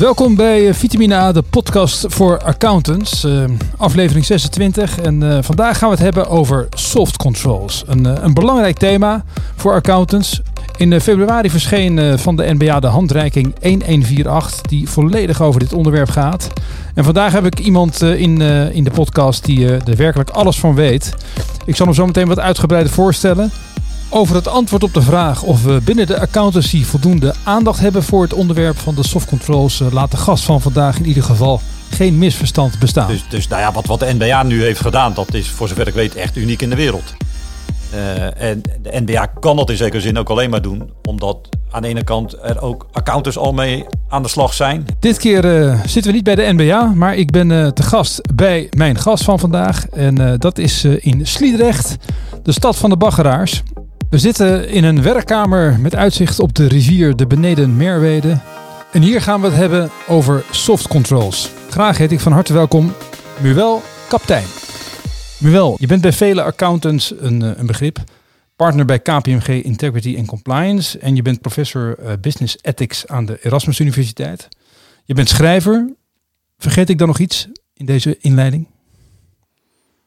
Welkom bij eh, Vitamine A, de podcast voor accountants. Uh, aflevering 26. En uh, vandaag gaan we het hebben over soft controls. Een, een belangrijk thema voor accountants. In februari verscheen van de NBA de handreiking 1148, die volledig over dit onderwerp gaat. En vandaag heb ik iemand in, in de podcast die er werkelijk alles van weet. Ik zal hem zo meteen wat uitgebreider voorstellen. Over het antwoord op de vraag of we binnen de accountancy voldoende aandacht hebben voor het onderwerp van de soft controls, eh, laat de gast van vandaag in ieder geval geen misverstand bestaan. Dus, dus nou ja, wat, wat de NBA nu heeft gedaan, dat is voor zover ik weet echt uniek in de wereld. Uh, en de NBA kan dat in zekere zin ook alleen maar doen, omdat aan de ene kant er ook accountants al mee aan de slag zijn. Dit keer uh, zitten we niet bij de NBA, maar ik ben uh, te gast bij mijn gast van vandaag. En dat is in Sliedrecht, de stad van de baggeraars. We zitten in een werkkamer met uitzicht op de rivier de Beneden Merwede. En hier gaan we het hebben over soft controls. Graag heet ik van harte welkom Muel Kaptein. Muel, je bent bij vele accountants een, eh, een begrip. Partner bij KPMG Integrity and Compliance. En je bent professor eh, Business Ethics aan de Erasmus Universiteit. Je bent schrijver. Vergeet ik dan nog iets in deze inleiding?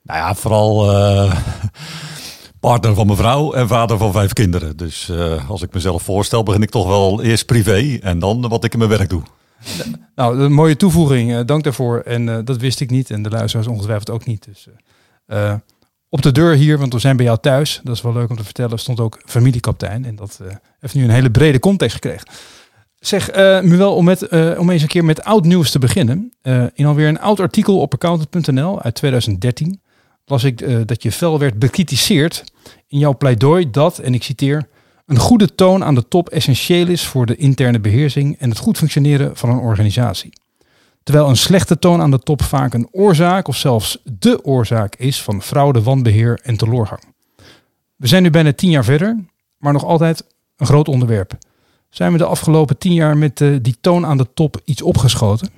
Nou ja, vooral... Uh partner van mijn vrouw en vader van vijf kinderen. Dus uh, als ik mezelf voorstel, begin ik toch wel eerst privé en dan wat ik in mijn werk doe. Nou, een mooie toevoeging. Uh, dank daarvoor. En uh, dat wist ik niet en de luisteraars ongetwijfeld ook niet. Dus op de deur hier, want we zijn bij jou thuis. Dat is wel leuk om te vertellen. Stond ook familiekaptein en dat heeft nu een hele brede context gekregen. Zeg, uh, Muel, om, om eens een keer met oud nieuws te beginnen. in alweer een oud artikel op accountant.nl uit 2013 las ik uh, dat je fel werd bekritiseerd in jouw pleidooi dat, en ik citeer, een goede toon aan de top essentieel is voor de interne beheersing en het goed functioneren van een organisatie. Terwijl een slechte toon aan de top vaak een oorzaak of zelfs de oorzaak is van fraude, wanbeheer en teloorgang. We zijn nu bijna tien jaar verder, maar nog altijd een groot onderwerp. Zijn we de afgelopen tien jaar met uh, die toon aan de top iets opgeschoten?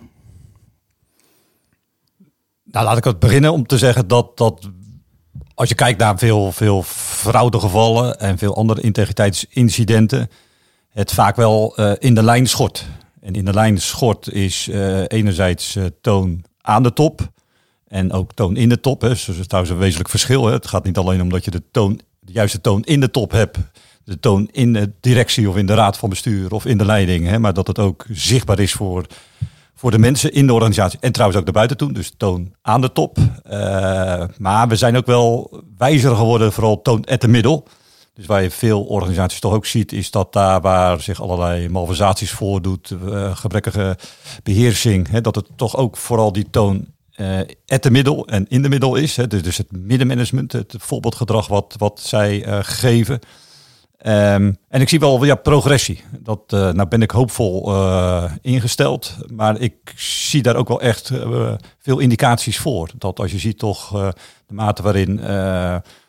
Nou, laat ik het beginnen om te zeggen dat, dat als je kijkt naar veel, veel fraudegevallen en veel andere integriteitsincidenten, het vaak wel uh, in de lijn schort. En in de lijn schort is uh, enerzijds uh, toon aan de top en ook toon in de top. Hè. Dus dat is trouwens een wezenlijk verschil. Hè. Het gaat niet alleen om dat je de, toon, de juiste toon in de top hebt, de toon in de directie of in de raad van bestuur of in de leiding, hè, maar dat het ook zichtbaar is voor voor de mensen in de organisatie. En trouwens ook buiten toe. Dus toon aan de top. Uh, maar we zijn ook wel wijzer geworden, vooral toon at the middle. Dus waar je veel organisaties toch ook ziet, is dat daar waar zich allerlei malversaties voordoet, uh, gebrekkige beheersing, hè, dat het toch ook vooral die toon uh, at the middle en in de middel is. Hè, dus, dus het middenmanagement, het voorbeeldgedrag wat, wat zij geven. Um, en ik zie wel ja, progressie. Dat, uh, nou ben ik hoopvol uh, ingesteld. Maar ik zie daar ook wel echt uh, veel indicaties voor. Dat als je ziet toch de mate waarin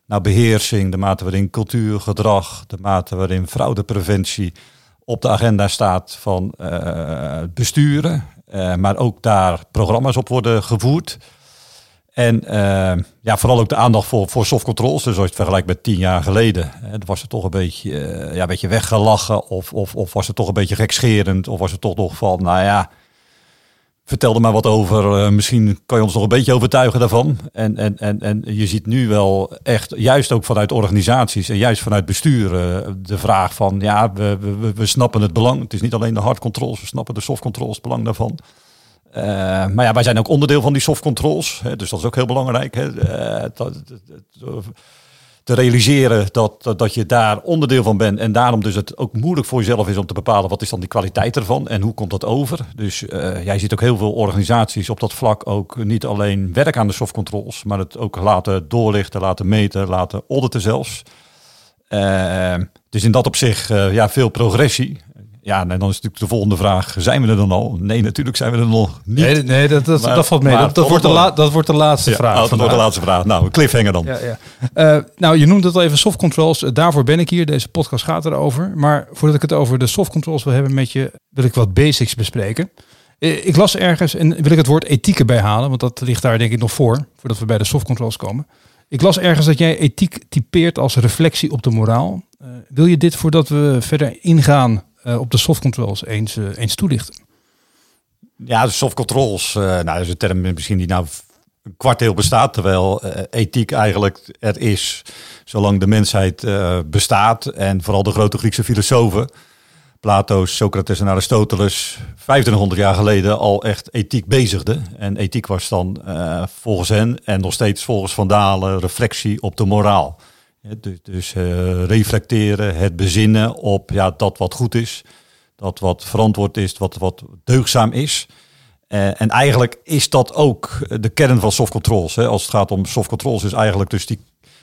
nou, beheersing, de mate waarin cultuur, gedrag, de mate waarin fraudepreventie op de agenda staat van besturen. maar ook daar programma's op worden gevoerd. En uh, ja, vooral ook de aandacht voor, voor soft controls. Dus als je het vergelijkt met tien jaar geleden. Hè, was het toch een beetje, uh, ja, een beetje weggelachen. Of, of, of was het toch een beetje gekscherend. Of was het toch nog van, nou ja, vertel er maar wat over. Uh, misschien kan je ons nog een beetje overtuigen daarvan. En, en, en, en je ziet nu wel echt, juist ook vanuit organisaties en juist vanuit besturen, de vraag van, ja, we, we, we snappen het belang. Het is niet alleen de hard controls, we snappen de soft controls, het belang daarvan. Uh, maar ja, wij zijn ook onderdeel van die soft controls. Hè, dus dat is ook heel belangrijk. Hè, uh, te realiseren dat, dat je daar onderdeel van bent. En daarom dus het ook moeilijk voor jezelf is om te bepalen wat is dan die kwaliteit ervan en hoe komt dat over. Dus uh, jij ziet ook heel veel organisaties op dat vlak ook niet alleen werken aan de soft controls, maar het ook laten doorlichten, laten meten, laten auditen zelfs. dus in dat opzicht ja, veel progressie. Ja, en dan is natuurlijk de volgende vraag: zijn we er dan al? Nee, natuurlijk zijn we er nog niet. Nee, nee dat, dat, dat valt mee. Dat, dat, wordt de la, dat wordt de laatste ja, vraag. Dat wordt de laatste vraag. Nou, een cliffhanger dan. Ja, ja. Uh, nou, je noemt het al even soft controls. Daarvoor ben ik hier. Deze podcast gaat erover. Maar voordat ik het over de soft controls wil hebben met je, wil ik wat basics bespreken. Uh, ik las ergens en wil ik het woord ethiek erbij halen, want dat ligt daar denk ik nog voor, voordat we bij de soft controls komen. Ik las ergens dat jij ethiek typeert als reflectie op de moraal. Wil je dit voordat we verder ingaan op de soft controls eens, uh, eens toelichten? Ja, de soft controls, uh, nou, dat is een term misschien die nou een kwart eeuw bestaat, terwijl ethiek eigenlijk er is zolang de mensheid bestaat. En vooral de grote Griekse filosofen, Plato, Socrates en Aristoteles, 2500 jaar geleden al echt ethiek bezigden. En ethiek was dan volgens hen en nog steeds volgens Van Dalen reflectie op de moraal. Dus, dus reflecteren, het bezinnen op ja, dat wat goed is dat wat verantwoord is, wat, wat deugzaam is. Uh, en eigenlijk is dat ook de kern van soft controls. Hè. Als het gaat om soft controls, is eigenlijk dus die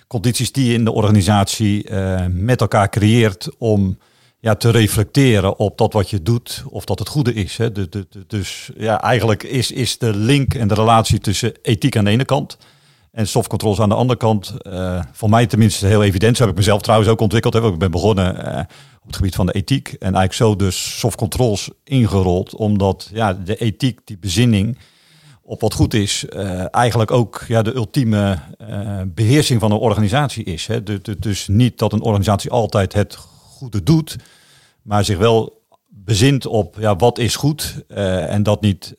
condities die je in de organisatie uh, met elkaar creëert om ja, te reflecteren op dat wat je doet, of dat het goede is. Hè. De, dus ja, eigenlijk is, is de link en de relatie tussen ethiek aan de ene kant en soft controls aan de andere kant, uh, voor mij tenminste heel evident. Zo heb ik mezelf trouwens ook ontwikkeld. Hè. Ik ben begonnen op het gebied van de ethiek. En eigenlijk zo dus soft controls ingerold, omdat ja, de ethiek, die bezinning op wat goed is, uh, eigenlijk ook ja, de ultieme uh, beheersing van een organisatie is. Hè. Dus niet dat een organisatie altijd het goede doet, maar zich wel bezint op ja, wat is goed uh, en dat niet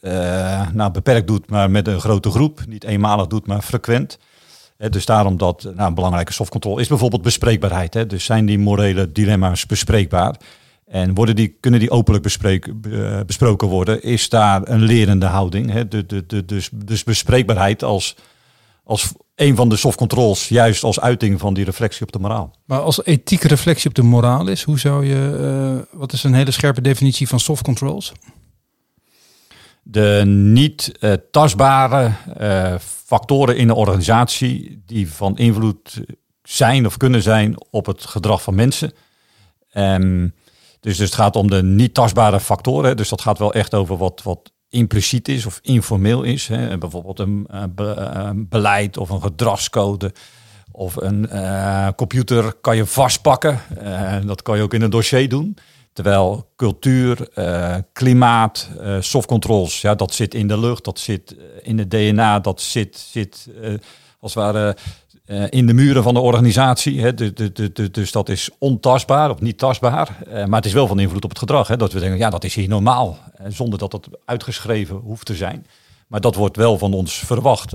nou, beperkt doet, maar met een grote groep, niet eenmalig doet, maar frequent dus daarom dat nou, een belangrijke softcontrole is bijvoorbeeld bespreekbaarheid. Hè. Dus zijn die morele dilemma's bespreekbaar? En worden die, kunnen die openlijk uh, besproken worden? Is daar een lerende houding? Hè? De, de, de, dus, dus bespreekbaarheid als, als een van de softcontroles, juist als uiting van die reflectie op de moraal. Maar als ethiek reflectie op de moraal is, hoe zou je, uh, wat is een hele scherpe definitie van softcontrols? De niet uh, tastbare factoren in de organisatie die van invloed zijn of kunnen zijn op het gedrag van mensen. Um, dus, dus het gaat om de niet tastbare factoren. Dus dat gaat wel echt over wat, wat impliciet is of informeel is. Hè. Bijvoorbeeld een, een, beleid of een gedragscode. Of een uh, computer kan je vastpakken. Uh, dat kan je ook in een dossier doen. Terwijl cultuur, klimaat, soft controls, ja, dat zit in de lucht, dat zit eh, in het DNA, dat zit, zit als het ware in de muren van de organisatie. Hè. De, de, de, dus dat is ontastbaar of niet tastbaar. maar het is wel van invloed op het gedrag. Hè. Dat we denken, ja, dat is hier normaal. zonder dat dat uitgeschreven hoeft te zijn. Maar dat wordt wel van ons verwacht.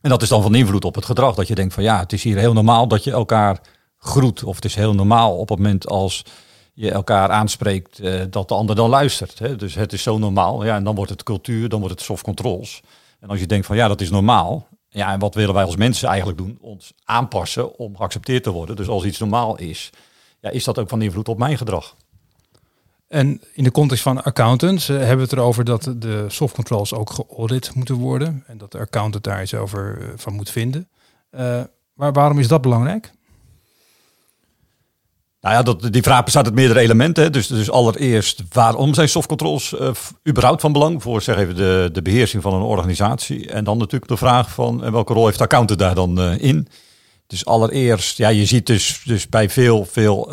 En dat is dan van invloed op het gedrag. Dat je denkt van ja, het is hier heel normaal dat je elkaar groet. Of het is heel normaal op het moment als je elkaar aanspreekt, uh, dat de ander dan luistert. Hè? Dus het is zo normaal. Ja, en dan wordt het cultuur, dan wordt het soft controls. En als je denkt van ja, dat is normaal. Ja, en wat willen wij als mensen eigenlijk doen? Ons aanpassen om geaccepteerd te worden. Dus als iets normaal is, ja, is dat ook van invloed op mijn gedrag. En in de context van accountants uh, hebben we het erover dat de soft controls ook geaudit moeten worden. En dat de accountant daar iets over uh, van moet vinden. maar waarom is dat belangrijk? Nou ja, dat, die vraag bestaat uit meerdere elementen. Dus, dus allereerst, waarom zijn softcontrols uh, überhaupt van belang voor zeg even, de, de beheersing van een organisatie? En dan natuurlijk de vraag van uh, welke rol heeft de accountant daar dan uh, in? Dus allereerst, ja, je ziet dus, dus bij veel, veel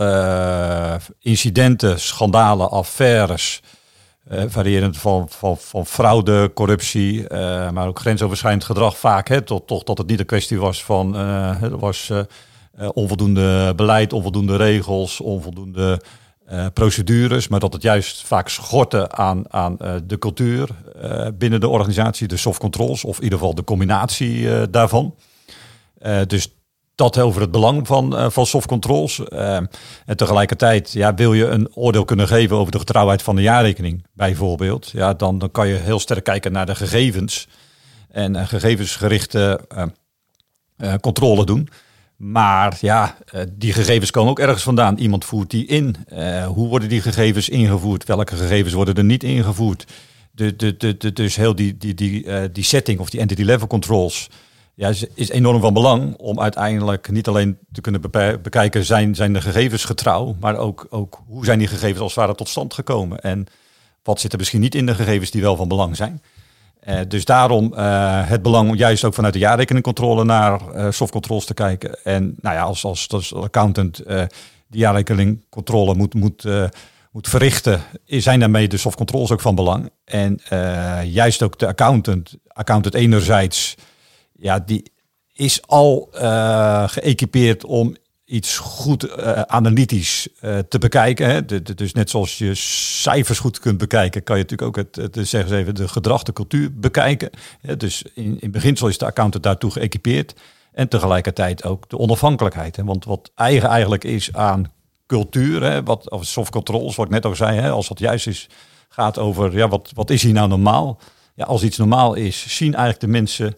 incidenten, schandalen, affaires, variërend van, van, van fraude, corruptie, maar ook grensoverschrijdend gedrag vaak, hè, tot, toch dat het niet een kwestie was van, was uh, onvoldoende beleid, onvoldoende regels, onvoldoende uh, procedures, maar dat het juist vaak schortte aan, aan uh, de cultuur binnen de organisatie, de soft controls, of in ieder geval de combinatie daarvan. dus dat over het belang van, van soft controls. en tegelijkertijd ja, wil je een oordeel kunnen geven over de getrouwheid van de jaarrekening, bijvoorbeeld. Ja, dan, dan kan je heel sterk kijken naar de gegevens en gegevensgerichte controle doen. Maar ja, eh, die gegevens komen ook ergens vandaan. Iemand voert die in. Uh, hoe worden die gegevens ingevoerd? Welke gegevens worden er niet ingevoerd? De, de, de, de dus heel die, die, die, uh, die setting of die entity level controls ja, is, is, enorm van belang om uiteindelijk niet alleen te kunnen bekijken, zijn, zijn de gegevens getrouw, maar ook, ook hoe zijn die gegevens als het ware tot stand gekomen? En wat zit er misschien niet in de gegevens die wel van belang zijn? Uh, dus daarom uh, het belang om juist ook vanuit de jaarrekeningcontrole naar uh, softcontroles te kijken. En nou ja, als, als, als accountant die jaarrekeningcontrole moet, moet, moet verrichten, zijn daarmee de softcontroles ook van belang. En juist ook de accountant, accountant enerzijds, ja, die is al geëquipeerd om iets goed uh, analytisch uh, te bekijken. Hè. Dus net zoals je cijfers goed kunt bekijken, kan je natuurlijk ook het, het zeggen ze even, de gedrag, de cultuur bekijken. Dus in, in beginsel is de accountant daartoe geëquipeerd. En tegelijkertijd ook de onafhankelijkheid. Hè. Want wat eigen eigenlijk is aan cultuur, hè, wat, of soft controls, wat ik net al zei, hè, als dat juist is, gaat over ja, wat, wat is hier nou normaal? Ja, als iets normaal is, zien eigenlijk de mensen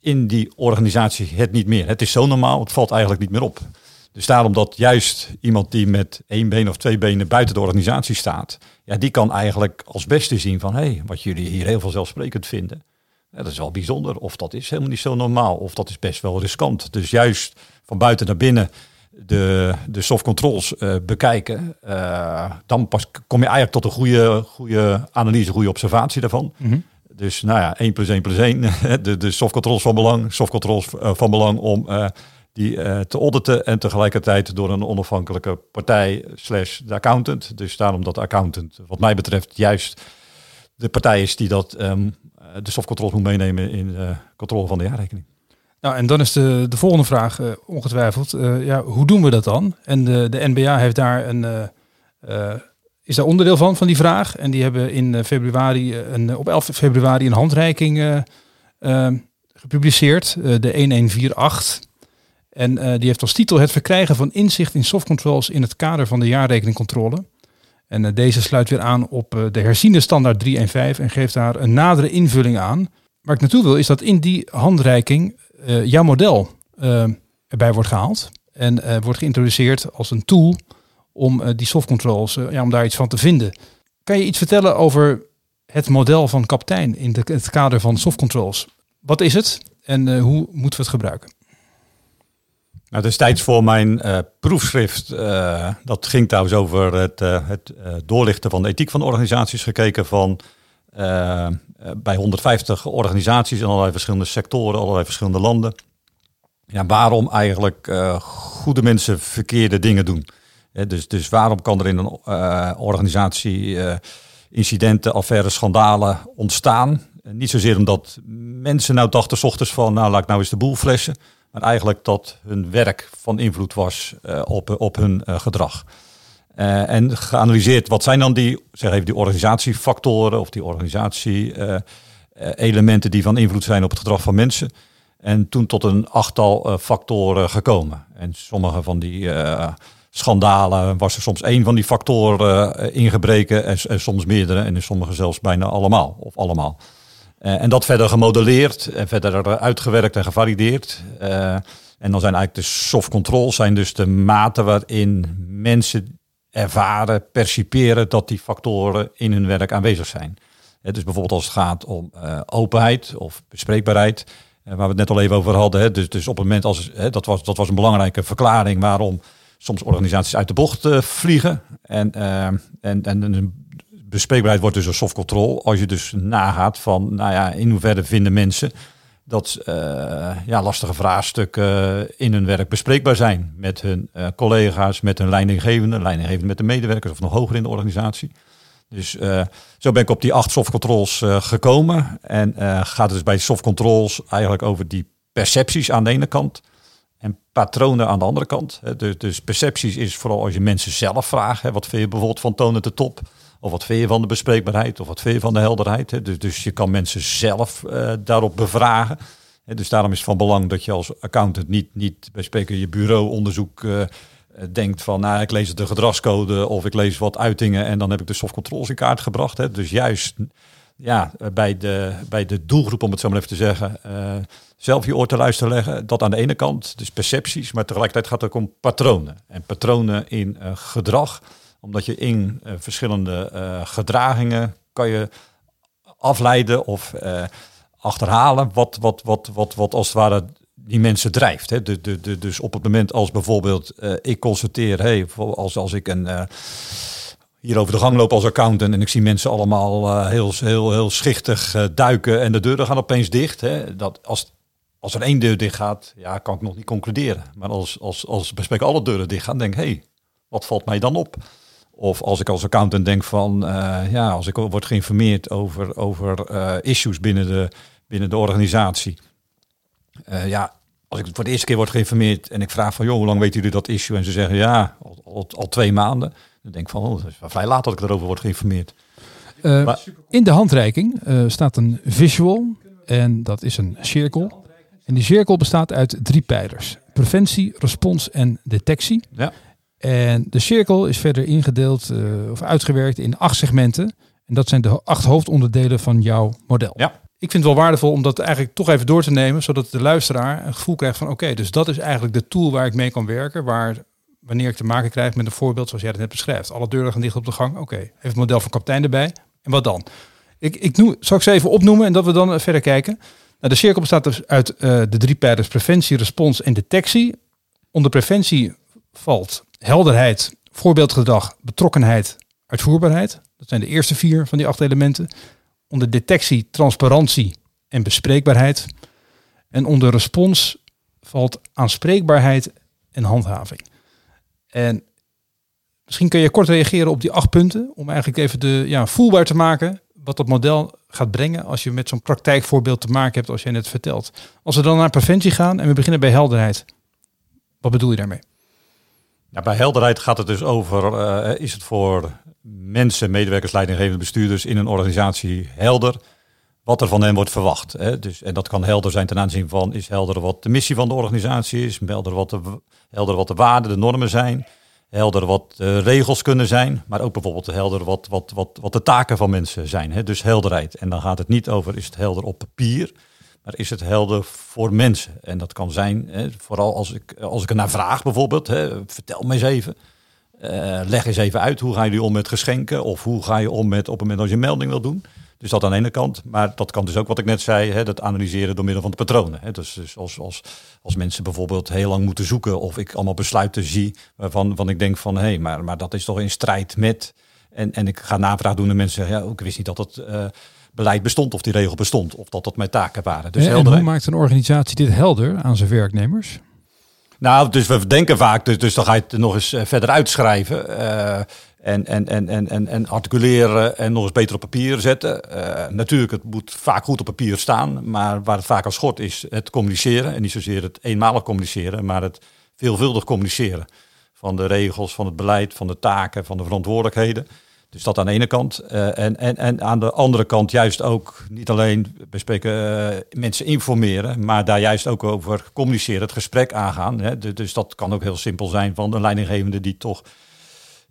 in die organisatie het niet meer. Het is zo normaal, het valt eigenlijk niet meer op. Dus daarom dat juist iemand die met één been of twee benen buiten de organisatie staat, ja, die kan eigenlijk als beste zien van hé, hey, wat jullie hier heel vanzelfsprekend vinden. Ja, dat is wel bijzonder. Of dat is helemaal niet zo normaal. Of dat is best wel riskant. Dus juist van buiten naar binnen de, de soft controls uh, bekijken. Uh, dan pas kom je eigenlijk tot een goede, goede analyse, goede observatie daarvan. Mm -hmm. Dus nou ja, 1 plus 1 plus 1. De, de soft controls van belang. Soft controls uh, van belang om die uh, te auditen en tegelijkertijd door een onafhankelijke partij slash de accountant. Dus daarom dat de accountant wat mij betreft juist de partij is die dat um, de softcontroles moet meenemen in controle van de jaarrekening. Nou, en dan is de, de volgende vraag uh, ongetwijfeld, uh, ja, hoe doen we dat dan? En de, de NBA heeft daar een, is daar onderdeel van, van die vraag. En die hebben in februari, een, op 11 februari een handreiking gepubliceerd, de 1148. En uh, die heeft als titel het verkrijgen van inzicht in softcontrols in het kader van de jaarrekeningcontrole. En uh, deze sluit weer aan op uh, de herziende standaard 315 en geeft daar een nadere invulling aan. Waar ik naartoe wil is dat in die handreiking jouw model erbij wordt gehaald. En wordt geïntroduceerd als een tool om die softcontrols, ja, om daar iets van te vinden. Kan je iets vertellen over het model van kaptein in de, het kader van softcontrols? Wat is het en hoe moeten we het gebruiken? Nou, destijds voor mijn uh, proefschrift, uh, dat ging trouwens over het, uh, het doorlichten van de ethiek van organisaties, gekeken van bij 150 organisaties in allerlei verschillende sectoren, allerlei verschillende landen. Ja, waarom eigenlijk goede mensen verkeerde dingen doen? dus, dus waarom kan er in een organisatie incidenten, affaires, schandalen ontstaan? niet zozeer omdat mensen nou dachten s ochtends van, nou laat ik nou eens de boel flessen. Maar eigenlijk dat hun werk van invloed was uh, op, op hun uh, gedrag. Uh, en geanalyseerd, wat zijn dan die, zeg even, die organisatiefactoren of die organisatie-elementen die van invloed zijn op het gedrag van mensen. En toen tot een achttal factoren gekomen. En sommige van die schandalen was er soms één van die factoren ingebreken en, en soms meerdere en in sommige zelfs bijna allemaal of allemaal. Uh, en dat verder gemodelleerd en verder uitgewerkt en gevalideerd. Uh, en dan zijn eigenlijk de soft controls zijn dus de mate waarin mensen ervaren, perciperen dat die factoren in hun werk aanwezig zijn. Uh, dus bijvoorbeeld als het gaat om openheid of bespreekbaarheid, waar we het net al even over hadden. Dus, dus op het moment als dat, was, dat was een belangrijke verklaring waarom soms organisaties uit de bocht vliegen. En, en, en bespreekbaarheid wordt dus een soft control. Als je dus nagaat van, nou ja, in hoeverre vinden mensen dat uh, ja, lastige vraagstukken in hun werk bespreekbaar zijn met hun uh, collega's, met hun leidinggevende, leidinggevende met de medewerkers of nog hoger in de organisatie. Dus uh, zo ben ik op die acht soft controls gekomen. En gaat het dus bij soft controls eigenlijk over die percepties aan de ene kant en patronen aan de andere kant. Dus, dus percepties is vooral als je mensen zelf vraagt. Hè, wat vind je bijvoorbeeld van tonen te top? Of wat vind je van de bespreekbaarheid? Of wat vind je van de helderheid? Hè? Dus, dus je kan mensen zelf uh, daarop bevragen. Dus daarom is het van belang dat je als accountant niet, niet bij spreken je bureauonderzoek uh, denkt van, nou, ik lees de gedragscode of ik lees wat uitingen en dan heb ik de soft controls in kaart gebracht. Hè? Dus juist ja, bij, de, bij de doelgroep, om het zo maar even te zeggen, zelf je oor te luisteren leggen. Dat aan de ene kant, dus percepties, maar tegelijkertijd gaat het ook om patronen. En patronen in gedrag omdat je in uh, verschillende uh, gedragingen kan je afleiden of uh, achterhalen wat, wat, wat, wat, wat als het ware die mensen drijft. Hè. De, de, de, dus op het moment als bijvoorbeeld ik constateer, hey, als, als ik een hier over de gang loop als accountant en ik zie mensen allemaal heel, heel, heel schichtig duiken en de deuren gaan opeens dicht. Hè. Dat als, als er één deur dicht gaat, ja, kan ik nog niet concluderen. Maar als, als, als besprek alle deuren dicht gaan, denk ik, hey, wat valt mij dan op? Of als ik als accountant denk van, uh, ja, als ik word geïnformeerd over, over uh, issues binnen de, binnen de organisatie. Uh, ja, als ik voor de eerste keer word geïnformeerd en ik vraag van, joh, hoe lang weten jullie dat issue? En ze zeggen, ja, al, al, al twee maanden. Dan denk ik van, oh, dat is vrij laat dat ik erover word geïnformeerd. Eh, Maar- in de handreiking eh, staat een visual en dat is een cirkel. En die cirkel bestaat uit drie pijlers. Preventie, respons en detectie. Ja. En de cirkel is verder ingedeeld eh, of uitgewerkt in acht segmenten. En dat zijn de acht hoofdonderdelen van jouw model. Ja. Ik vind het wel waardevol om dat eigenlijk toch even door te nemen, zodat de luisteraar een gevoel krijgt van oké, dus dat is eigenlijk de tool waar ik mee kan werken, waar wanneer ik te maken krijg met een voorbeeld zoals jij het net beschrijft. Alle deuren gaan dicht op de gang. Oké, even het model van kapitein erbij. En wat dan? Ik, ik noem, zal ik ze even opnoemen en dat we dan eh, verder kijken. Nou, de cirkel bestaat dus uit eh, de drie pijlers preventie, respons en detectie. Onder preventie valt helderheid, voorbeeldgedrag, betrokkenheid, uitvoerbaarheid. Dat zijn de eerste vier van die acht elementen. Onder detectie, transparantie en bespreekbaarheid. En onder respons valt aanspreekbaarheid en handhaving. En misschien kun je kort reageren op die acht punten. Om eigenlijk even de, ja, voelbaar te maken wat dat model gaat brengen als je met zo'n praktijkvoorbeeld te maken hebt als jij net vertelt. Als we dan naar preventie gaan en we beginnen bij helderheid. Wat bedoel je daarmee? Ja, bij helderheid gaat het dus over, eh, is het voor mensen, medewerkers, leidinggevende bestuurders in een organisatie helder wat er van hen wordt verwacht. Hè? Dus, en dat kan helder zijn ten aanzien van, is helder wat de missie van de organisatie is, helder wat de, helder wat de waarden, de normen zijn, helder wat de regels kunnen zijn, maar ook bijvoorbeeld helder wat, wat, wat, wat de taken van mensen zijn. Hè? Dus helderheid. En dan gaat het niet over, is het helder op papier, maar is het helder voor mensen? En dat kan zijn, hè, vooral als ik, als ik er naar vraag bijvoorbeeld, hè, vertel me eens even. Eh, leg eens even uit, hoe gaan jullie om met geschenken? Of hoe ga je om met op het moment als je een melding wil doen? Dus dat aan de ene kant. Maar dat kan dus ook wat ik net zei, hè, dat analyseren door middel van de patronen. Hè. Dus, dus als, als, als mensen bijvoorbeeld heel lang moeten zoeken of ik allemaal besluiten zie waarvan, waarvan ik denk van hé, hey, maar, maar dat is toch in strijd met. En, en ik ga navraag doen en mensen zeggen, ja, ik wist niet dat het eh, beleid bestond of die regel bestond. Of dat dat mijn taken waren. Dus en hoe maakt een organisatie dit helder aan zijn werknemers? Nou, dus we denken vaak, dus, dus dan ga je het nog eens eh, verder uitschrijven. eh, en, en, en, en, en, en articuleren en nog eens beter op papier zetten. Eh, natuurlijk, het moet vaak goed op papier staan. Maar waar het vaak aan schort is het communiceren. En niet zozeer het eenmalig communiceren, maar het veelvuldig communiceren. Van de regels, van het beleid, van de taken, van de verantwoordelijkheden. Dus dat aan de ene kant. Eh, en, en, en aan de andere kant juist ook niet alleen bespreken, eh, mensen informeren, maar daar juist ook over communiceren, het gesprek aangaan. Hè. Du- Dus dat kan ook heel simpel zijn van een leidinggevende die toch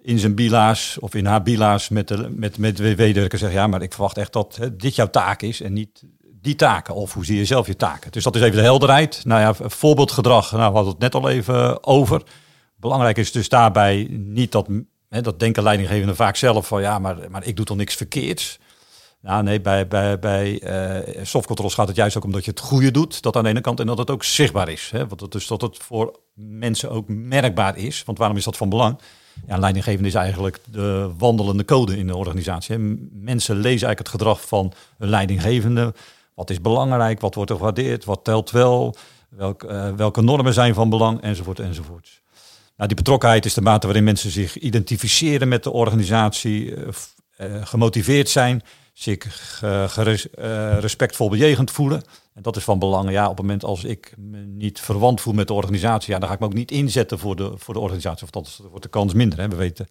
in zijn bila's of in haar bila's met de met, met de WW-werker zegt, ja, maar ik verwacht echt dat dit jouw taak is en niet die taken. Of hoe zie je zelf je taken? Dus dat is even de helderheid. Nou ja, voorbeeldgedrag, nou, we hadden het net al even over. Belangrijk is dus daarbij niet dat, hè, dat denken leidinggevenden vaak zelf van, ja, maar, maar ik doe toch niks verkeerds. Nou nee, bij, bij, bij softcontrols gaat het juist ook om dat je het goede doet. Dat aan de ene kant en dat het ook zichtbaar is. Hè? Want dus dat het voor mensen ook merkbaar is. Want waarom is dat van belang? Ja, leidinggevende is eigenlijk de wandelende code in de organisatie. Mensen lezen eigenlijk het gedrag van hun leidinggevende. Wat is belangrijk? Wat wordt er gewaardeerd? Wat telt wel? Welk, eh, welke normen zijn van belang? Enzovoort, enzovoort. Nou, die betrokkenheid is de mate waarin mensen zich identificeren met de organisatie, eh, eh, gemotiveerd zijn, zich eh, respectvol bejegend voelen. En dat is van belang. Ja, op het moment als ik me niet verwant voel met de organisatie, ja, dan ga ik me ook niet inzetten voor de, voor de organisatie. Of dat wordt de kans minder. Hè. We weten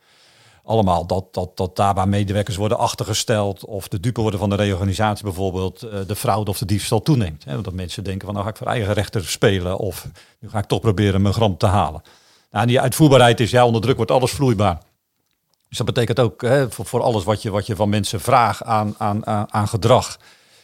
allemaal dat, dat, dat daar waar medewerkers worden achtergesteld of de dupe worden van de reorganisatie bijvoorbeeld, de fraude of de diefstal toeneemt. Hè. Dat mensen denken van nou ga ik voor eigen rechter spelen of nu ga ik toch proberen mijn gram te halen. Nou, die uitvoerbaarheid is, ja, onder druk wordt alles vloeibaar. Dus dat betekent ook hè, voor, alles wat je, wat je van mensen vraagt aan, aan, aan, gedrag.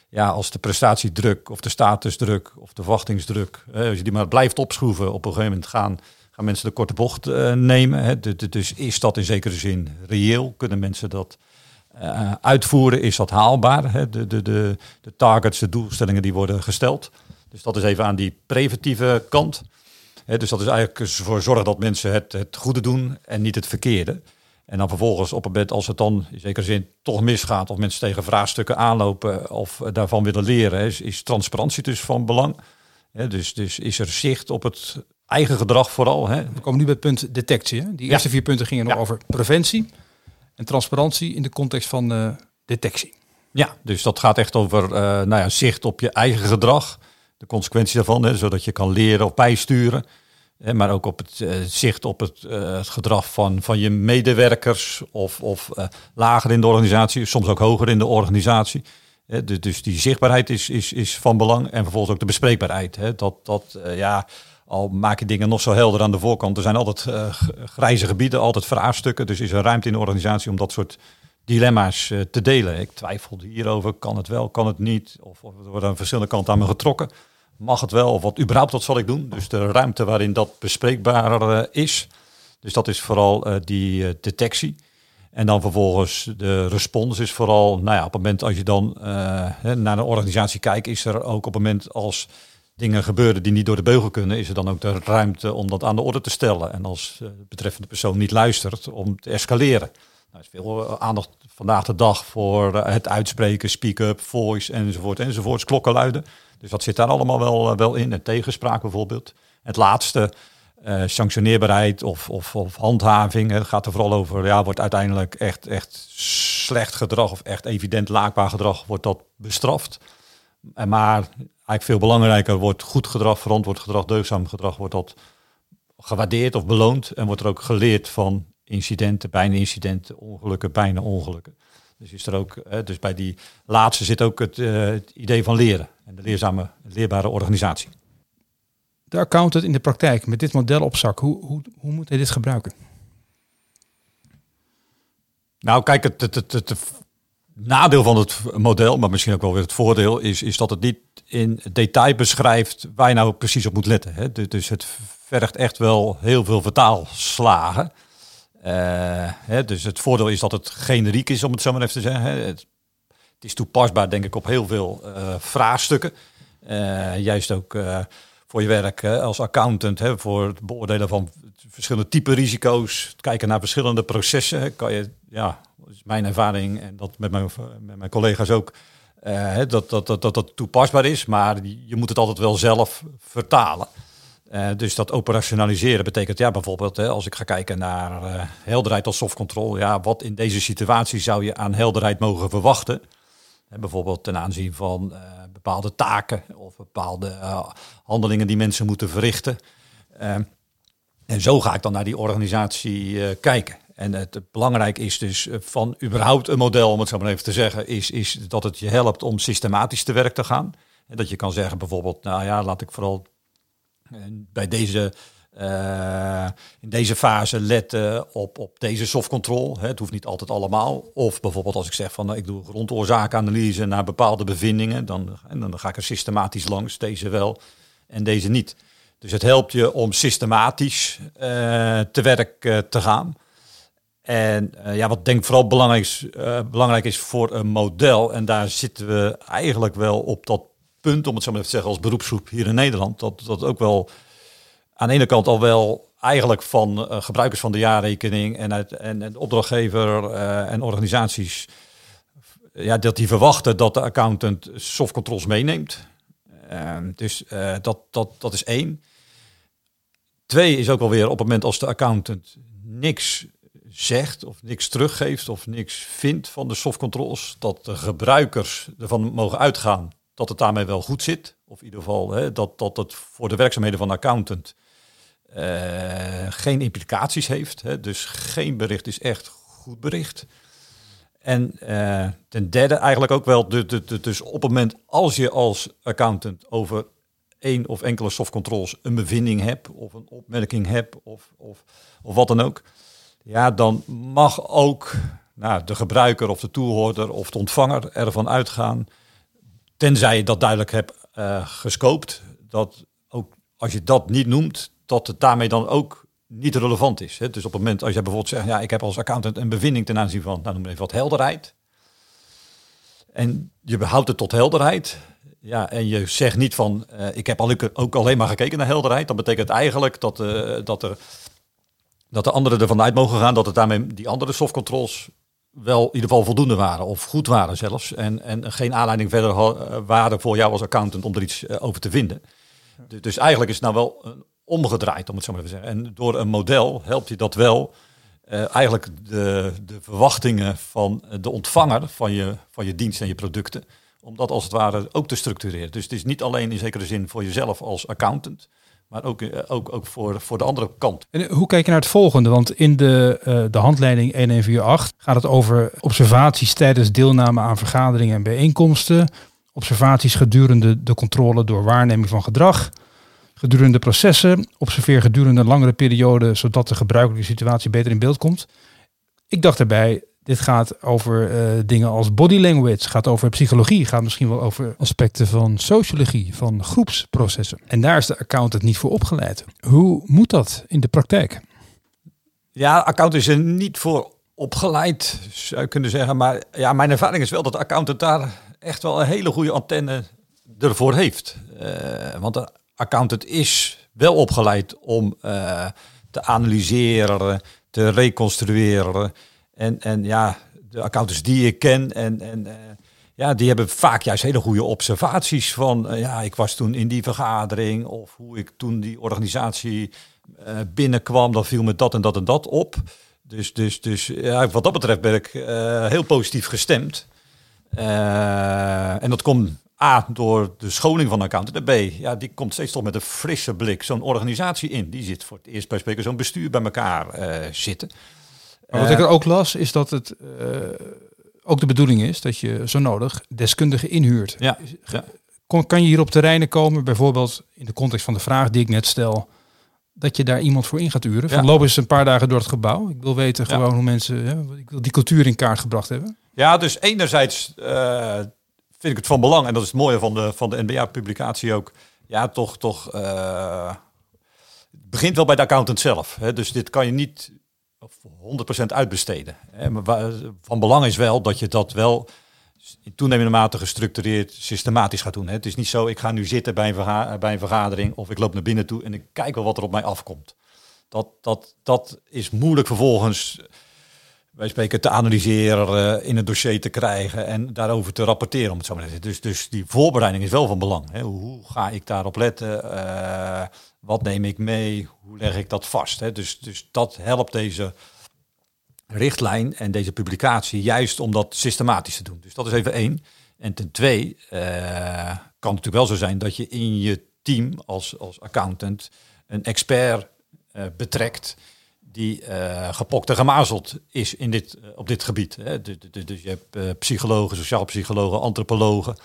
Ja, als de prestatiedruk of de statusdruk of de verwachtingsdruk, hè, als je die maar blijft opschroeven, op een gegeven moment gaan, gaan mensen de korte bocht eh, nemen. Hè. Du- du- Dus is dat in zekere zin reëel? Kunnen mensen dat eh, uitvoeren? Is dat haalbaar? Hè? De, de, de, de targets, de doelstellingen die worden gesteld. Dus dat is even aan die preventieve kant. Dus dat is eigenlijk ervoor zorgen dat mensen het, het goede doen en niet het verkeerde. En dan vervolgens op het moment als het dan in zekere zin toch misgaat, of mensen tegen vraagstukken aanlopen of daarvan willen leren, is, is transparantie dus van belang. Dus, dus is er zicht op het eigen gedrag vooral. We komen nu bij het punt detectie. Hè? Die eerste vier punten gingen nog Ja. over preventie en transparantie in de context van eh, detectie. Ja, dus dat gaat echt over eh, nou ja, zicht op je eigen gedrag. De consequenties daarvan, hè, zodat je kan leren of bijsturen. Hè, maar ook op het eh, zicht op het, eh, het gedrag van, van je medewerkers of, of eh, lager in de organisatie, soms ook hoger in de organisatie. Hè, dus, die zichtbaarheid is, is, is van belang en vervolgens ook de bespreekbaarheid. Hè, dat, dat ja, al maak je dingen nog zo helder aan de voorkant, er zijn altijd grijze gebieden, altijd vraagstukken. Dus is er ruimte in de organisatie om dat soort dilemma's te delen. Ik twijfelde hierover, kan het wel, kan het niet? Of, of er worden aan verschillende kanten aan me getrokken mag het wel of wat überhaupt wat zal ik doen. Dus de ruimte waarin dat bespreekbaar eh, is. Dus dat is vooral uh, die uh, detectie. En dan vervolgens de respons is vooral, nou ja, op het moment als je dan naar een organisatie kijkt, is er ook op het moment als dingen gebeuren die niet door de beugel kunnen, is er dan ook de ruimte om dat aan de orde te stellen. En als de betreffende persoon niet luistert, om te escaleren. Nou, er is veel aandacht vandaag de dag voor het uitspreken, speak-up, voice enzovoort enzovoort, klokkenluiden. Dus dat zit daar allemaal wel, eh, wel in. En tegenspraak bijvoorbeeld. Het laatste, uh, sanctioneerbaarheid of, of, of handhaving. Het gaat er vooral over, ja, wordt uiteindelijk echt, echt slecht gedrag of echt evident laakbaar gedrag, wordt dat bestraft. En maar eigenlijk veel belangrijker wordt goed gedrag, verantwoord gedrag, deugzaam gedrag, wordt dat gewaardeerd of beloond. En wordt er ook geleerd van incidenten, bijna incidenten, ongelukken, bijna ongelukken. Dus is er ook, dus bij die laatste zit ook het, uh, het idee van leren en de leerzame, leerbare organisatie. De accountant in de praktijk met dit model op zak, hoe, hoe, hoe moet hij dit gebruiken? Nou, kijk, het, het, het, het, nadeel van het model, maar misschien ook wel weer het voordeel, is, is dat het niet in detail beschrijft waar je nou precies op moet letten. Hè. Dus het vergt echt wel heel veel vertaalslagen. Uh, hè, dus het voordeel is dat het generiek is, om het zo maar even te zeggen. Het, het is toepasbaar, denk ik, op heel veel uh, vraagstukken. Uh, juist ook voor je werk als accountant, hè, voor het beoordelen van verschillende type risico's, het kijken naar verschillende processen, kan je, ja, dat is mijn ervaring en dat met mijn, met mijn collega's ook, dat, dat, dat, dat dat toepasbaar is, maar je moet het altijd wel zelf vertalen. Uh, dus dat operationaliseren betekent ja, bijvoorbeeld hè, als ik ga kijken naar uh, helderheid als softcontrol. Ja, wat in deze situatie zou je aan helderheid mogen verwachten? bijvoorbeeld ten aanzien van uh, bepaalde taken of bepaalde handelingen die mensen moeten verrichten. en zo ga ik dan naar die organisatie kijken. En het belangrijk is dus van überhaupt een model, om het zo maar even te zeggen, is, is dat het je helpt om systematisch te werk te gaan. En dat je kan zeggen bijvoorbeeld, nou ja, laat ik vooral bij deze, uh, in deze fase letten op, op deze soft control. Het hoeft niet altijd allemaal. Of bijvoorbeeld als ik zeg van nou, ik doe grondoorzakenanalyse naar bepaalde bevindingen, dan, en dan ga ik er systematisch langs, deze wel en deze niet. Dus het helpt je om systematisch uh, te werk te gaan. En ja, wat denk ik vooral belangrijk is, belangrijk is voor een model, en daar zitten we eigenlijk wel op dat punt, om het zo maar te zeggen, als beroepsgroep hier in Nederland, dat dat ook wel aan de ene kant al wel eigenlijk van uh, gebruikers van de jaarrekening en, uit, en, en opdrachtgever uh, en organisaties, ja, dat die verwachten dat de accountant soft controls meeneemt. Uh, dus eh, dat, dat, dat is één. Twee is ook alweer op het moment als de accountant niks zegt of niks teruggeeft of niks vindt van de soft controls, dat de gebruikers ervan mogen uitgaan dat het daarmee wel goed zit. Of in ieder geval hè, dat, dat het voor de werkzaamheden van de accountant uh, geen implicaties heeft. Hè. Dus geen bericht is echt goed bericht. En uh, ten derde eigenlijk ook wel, de, de, de, dus op het moment als je als accountant over één of enkele softcontrols een bevinding hebt of een opmerking hebt of, of, of wat dan ook. Ja, dan mag ook nou, de gebruiker of de toehoorder of de ontvanger ervan uitgaan Tenzij je dat duidelijk hebt uh, gescoopt, dat ook als je dat niet noemt, dat het daarmee dan ook niet relevant is. Hè? Dus op het moment als je bijvoorbeeld zegt, ja, ik heb als accountant een bevinding ten aanzien van, nou noem even wat helderheid. En je behoudt het tot helderheid. Ja, en je zegt niet van, uh, ik heb al, ook alleen maar gekeken naar helderheid. Dan betekent eigenlijk dat, uh, dat, er, dat de anderen ervan uit mogen gaan dat het daarmee die andere softcontrols wel in ieder geval voldoende waren of goed waren zelfs. En, en geen aanleiding verder uh, waren voor jou als accountant om er iets uh, over te vinden. Dus, eigenlijk is het nou wel uh, omgedraaid, om het zo maar te zeggen. En door een model helpt je dat wel eigenlijk de, de verwachtingen van de ontvanger van je, van je dienst en je producten, om dat als het ware ook te structureren. Dus het is niet alleen in zekere zin voor jezelf als accountant, maar ook, eh, ook, ook voor, voor de andere kant. En hoe kijk je naar het volgende? Want in de, uh, de handleiding 1148 gaat het over observaties tijdens deelname aan vergaderingen en bijeenkomsten. Observaties gedurende de controle door waarneming van gedrag. Gedurende processen. Observeer gedurende een langere periode, zodat de gebruikelijke situatie beter in beeld komt. Ik dacht erbij, dit gaat over uh, dingen als body language, gaat over psychologie, gaat misschien wel over aspecten van sociologie, van groepsprocessen. En daar is de accountant niet voor opgeleid. Hoe moet dat in de praktijk? Ja, accountant is er niet voor opgeleid, zou je kunnen zeggen. Maar ja, mijn ervaring is wel dat de accountant daar echt wel een hele goede antenne ervoor heeft. Uh, want de accountant is wel opgeleid om uh, te analyseren, te reconstrueren en, en ja, de accountants die ik ken en, en uh, ja, die hebben vaak juist hele goede observaties van, uh, ja, ik was toen in die vergadering of hoe ik toen die organisatie uh, binnenkwam, dan viel me dat en dat en dat op. Dus, dus, dus ja, wat dat betreft ben ik heel positief gestemd. en dat komt A, door de scholing van de accountant. En B, ja, die komt steeds toch met een frisse blik zo'n organisatie in. Die zit voor het eerst bij spreken zo'n bestuur bij elkaar zitten. Maar wat ik er ook las, is dat het uh, ook de bedoeling is dat je zo nodig deskundigen inhuurt. Ja. Kon, kan je hier op terreinen komen, bijvoorbeeld in de context van de vraag die ik net stel, dat je daar iemand voor in gaat uren? Van ja. lopen eens een paar dagen door het gebouw. Ik wil weten gewoon hoe mensen, ik wil die cultuur in kaart gebracht hebben. Ja, dus enerzijds uh, vind ik het van belang, en dat is het mooie van de, van de NBA-publicatie ook, ja, toch, toch, uh, het begint wel bij de accountant zelf. Hè? Dus dit kan je niet 100% uitbesteden. Van belang is wel dat je dat wel toenemende mate gestructureerd, systematisch gaat doen. Het is niet zo, ik ga nu zitten bij een, bij een vergadering of ik loop naar binnen toe en ik kijk wel wat er op mij afkomt. Dat, dat, dat is moeilijk vervolgens wij spreken te analyseren, in het dossier te krijgen en daarover te rapporteren. Om het zo maar te zeggen. Dus, dus die voorbereiding is wel van belang. Hè. Hoe ga ik daarop letten? Uh, wat neem ik mee? Hoe leg ik dat vast? Hè? Dus, dus dat helpt deze richtlijn en deze publicatie juist om dat systematisch te doen. Dus dat is even één. En ten twee uh, kan het natuurlijk wel zo zijn dat je in je team als, als accountant een expert betrekt die uh, gepokt en gemazeld is in dit, op dit gebied. Hè. Dus, je hebt psychologen, sociaal psychologen, antropologen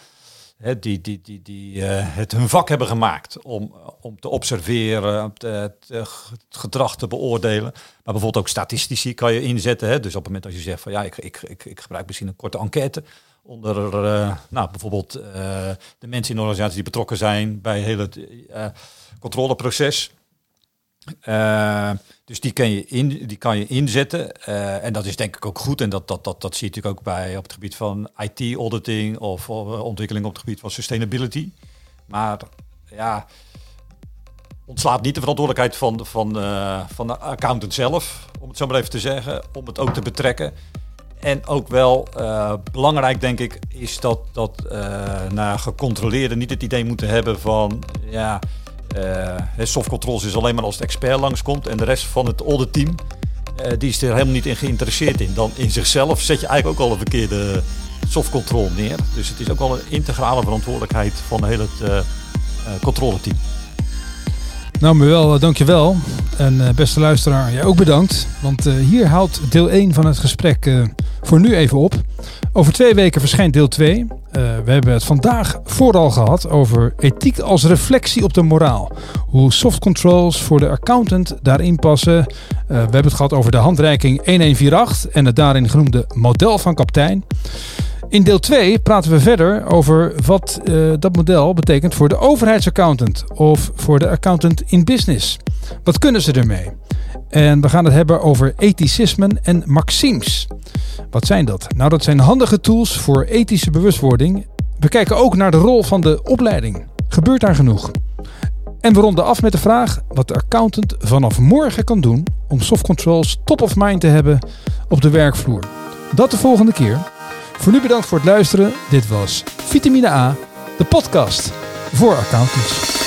hè, die, die, die, die uh, het hun vak hebben gemaakt om, om te observeren, het, het gedrag te beoordelen. Maar bijvoorbeeld ook statistici kan je inzetten. Hè. Dus op het moment dat je zegt van ja, ik, ik, ik, ik gebruik misschien een korte enquête onder uh, nou, bijvoorbeeld uh, de mensen in de organisatie die betrokken zijn bij het hele uh, controleproces. Dus die kan je, in, die kan je inzetten. Uh, en dat is denk ik ook goed. En dat, dat, dat, dat zie je natuurlijk ook bij op het gebied van IT-auditing of, of ontwikkeling op het gebied van sustainability. Maar ja, ontslaat niet de verantwoordelijkheid van, van, uh, van de accountant zelf, om het zo maar even te zeggen, om het ook te betrekken. En ook wel belangrijk, denk ik, is dat, dat uh, naar gecontroleerde niet het idee moeten hebben van ja, soft controls is alleen maar als de expert langskomt en de rest van het audit team uh, die is er helemaal niet in geïnteresseerd in. Dan in zichzelf zet je eigenlijk ook al een verkeerde soft control neer. Dus het is ook wel een integrale verantwoordelijkheid van heel het uh, controleteam. Nou, Manuel, dankjewel. En beste luisteraar, jij ook bedankt. Want hier houdt deel 1 van het gesprek voor nu even op. Over twee weken verschijnt deel 2. Uh, we hebben het vandaag vooral gehad over ethiek als reflectie op de moraal. Hoe soft controls voor de accountant daarin passen. Uh, we hebben het gehad over de handreiking 1148 en het daarin genoemde model van kaptein. In deel 2 praten we verder over wat uh, dat model betekent voor de overheidsaccountant of voor de accountant in business. Wat kunnen ze ermee? En we gaan het hebben over ethicismen en maximes. Wat zijn dat? Nou, dat zijn handige tools voor ethische bewustwording. We kijken ook naar de rol van de opleiding. Gebeurt daar genoeg? En we ronden af met de vraag wat de accountant vanaf morgen kan doen om soft controls top of mind te hebben op de werkvloer. Dat de volgende keer. Voor nu bedankt voor het luisteren. Dit was Vitamine A, de podcast voor accountants.